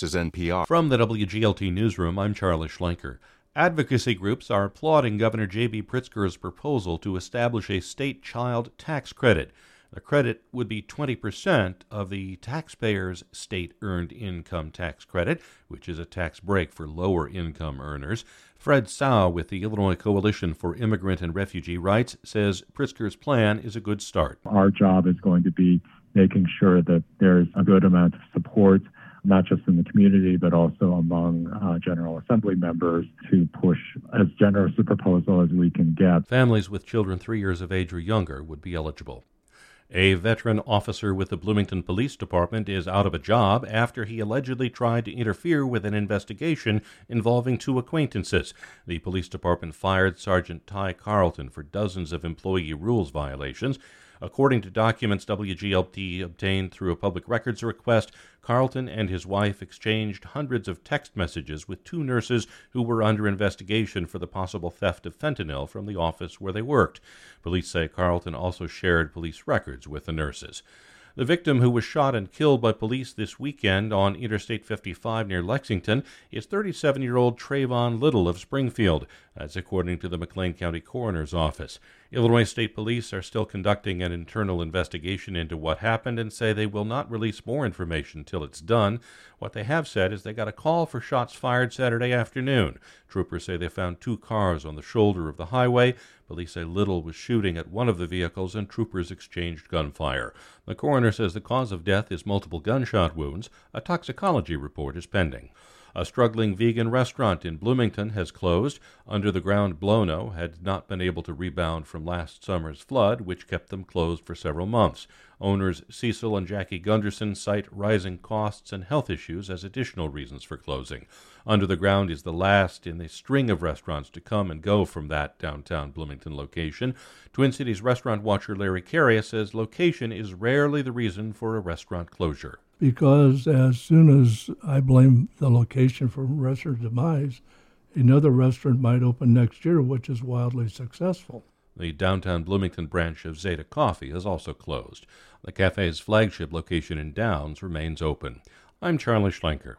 This is NPR. From the WGLT Newsroom, I'm Charlie Schlenker. Advocacy groups are applauding Governor J.B. Pritzker's proposal to establish a state child tax credit. The credit would be 20% of the taxpayer's state earned income tax credit, which is a tax break for lower income earners. Fred Tsao with the Illinois Coalition for Immigrant and Refugee Rights says Pritzker's plan is a good start. Our job is going to be making sure that there's a good amount of support not just in the community, but also among uh, General Assembly members to push as generous a proposal as we can get. Families with children three years of age or younger would be eligible. A veteran officer with the Bloomington Police Department is out of a job after he allegedly tried to interfere with an investigation involving two acquaintances. The police department fired Sergeant Ty Carlton for dozens of employee rules violations. According to documents WGLT obtained through a public records request, Carlton and his wife exchanged hundreds of text messages with two nurses who were under investigation for the possible theft of fentanyl from the office where they worked. Police say Carlton also shared police records with the nurses. The victim, who was shot and killed by police this weekend on Interstate 55 near Lexington, is 37 year old Trayvon Little of Springfield. That's according to the McLean County Coroner's Office. Illinois State Police are still conducting an internal investigation into what happened and say they will not release more information until it's done. What they have said is they got a call for shots fired Saturday afternoon. Troopers say they found two cars on the shoulder of the highway. Police say Little was shooting at one of the vehicles and troopers exchanged gunfire. The coroner says the cause of death is multiple gunshot wounds. A toxicology report is pending. A struggling vegan restaurant in Bloomington has closed. Under the ground Blono had not been able to rebound from last summer's flood, which kept them closed for several months. Owners Cecil and Jackie Gunderson cite rising costs and health issues as additional reasons for closing. Under the Ground is the last in a string of restaurants to come and go from that downtown Bloomington location. Twin Cities restaurant watcher Larry Carrier says location is rarely the reason for a restaurant closure because as soon as I blame the location for restaurant demise, another restaurant might open next year, which is wildly successful. The downtown Bloomington branch of Zeta Coffee has also closed. The cafe's flagship location in Downs remains open. I'm Charlie Schlenker.